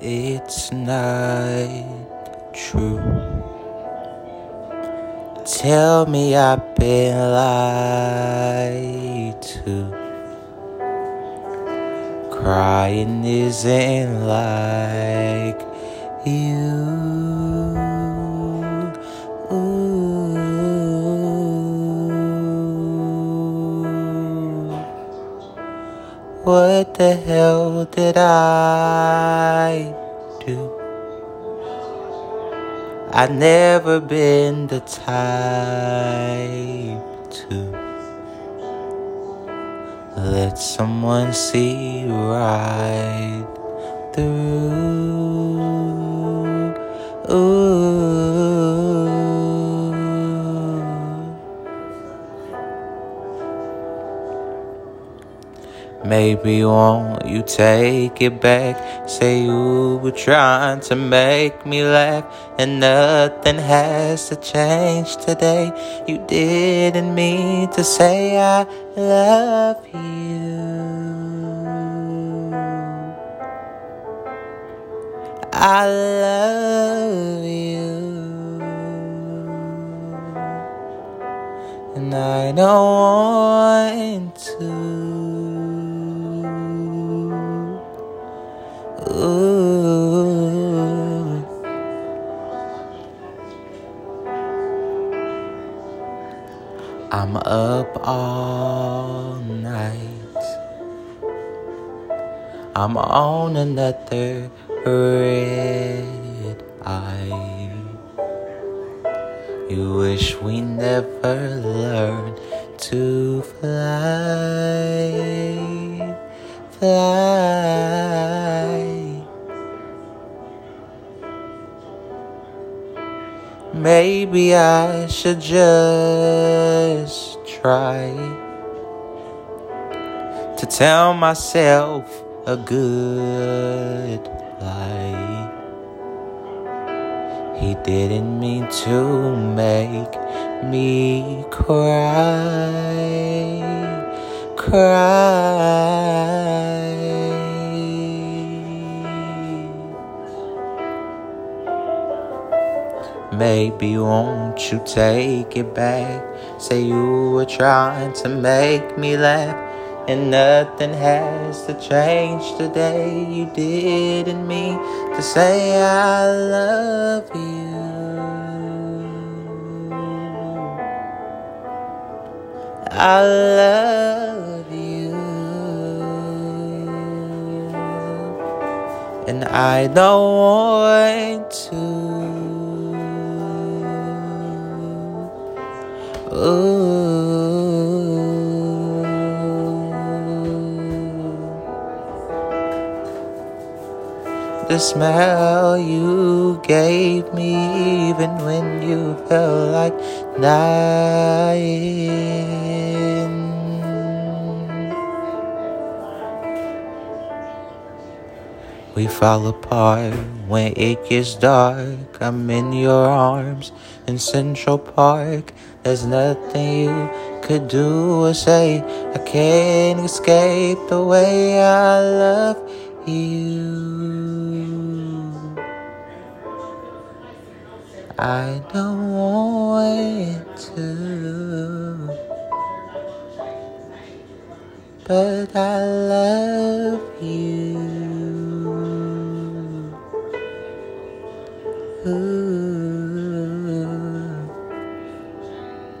it's not true. Tell me I've been lied to. Crying isn't like you. What the hell did I do? I've never been the type to let someone see right through. Maybe won't you take it back? Say you were trying to make me laugh, and nothing has to change today. You didn't mean to say I love you. I love you, and I don't want to. Ooh. I'm up all night. I'm on another red eye. You wish we never learned to fly, fly. Maybe I should just try to tell myself a good lie. He didn't mean to make me cry, cry. Maybe won't you take it back? Say you were trying to make me laugh, and nothing has to change today. You didn't mean to say I love you. I love you, and I don't want to. The smell you gave me, even when you felt like dying. We fall apart when it gets dark. I'm in your arms in Central Park. There's nothing you could do or say. I can't escape the way I love you. I don't want to, but I love you. Ooh.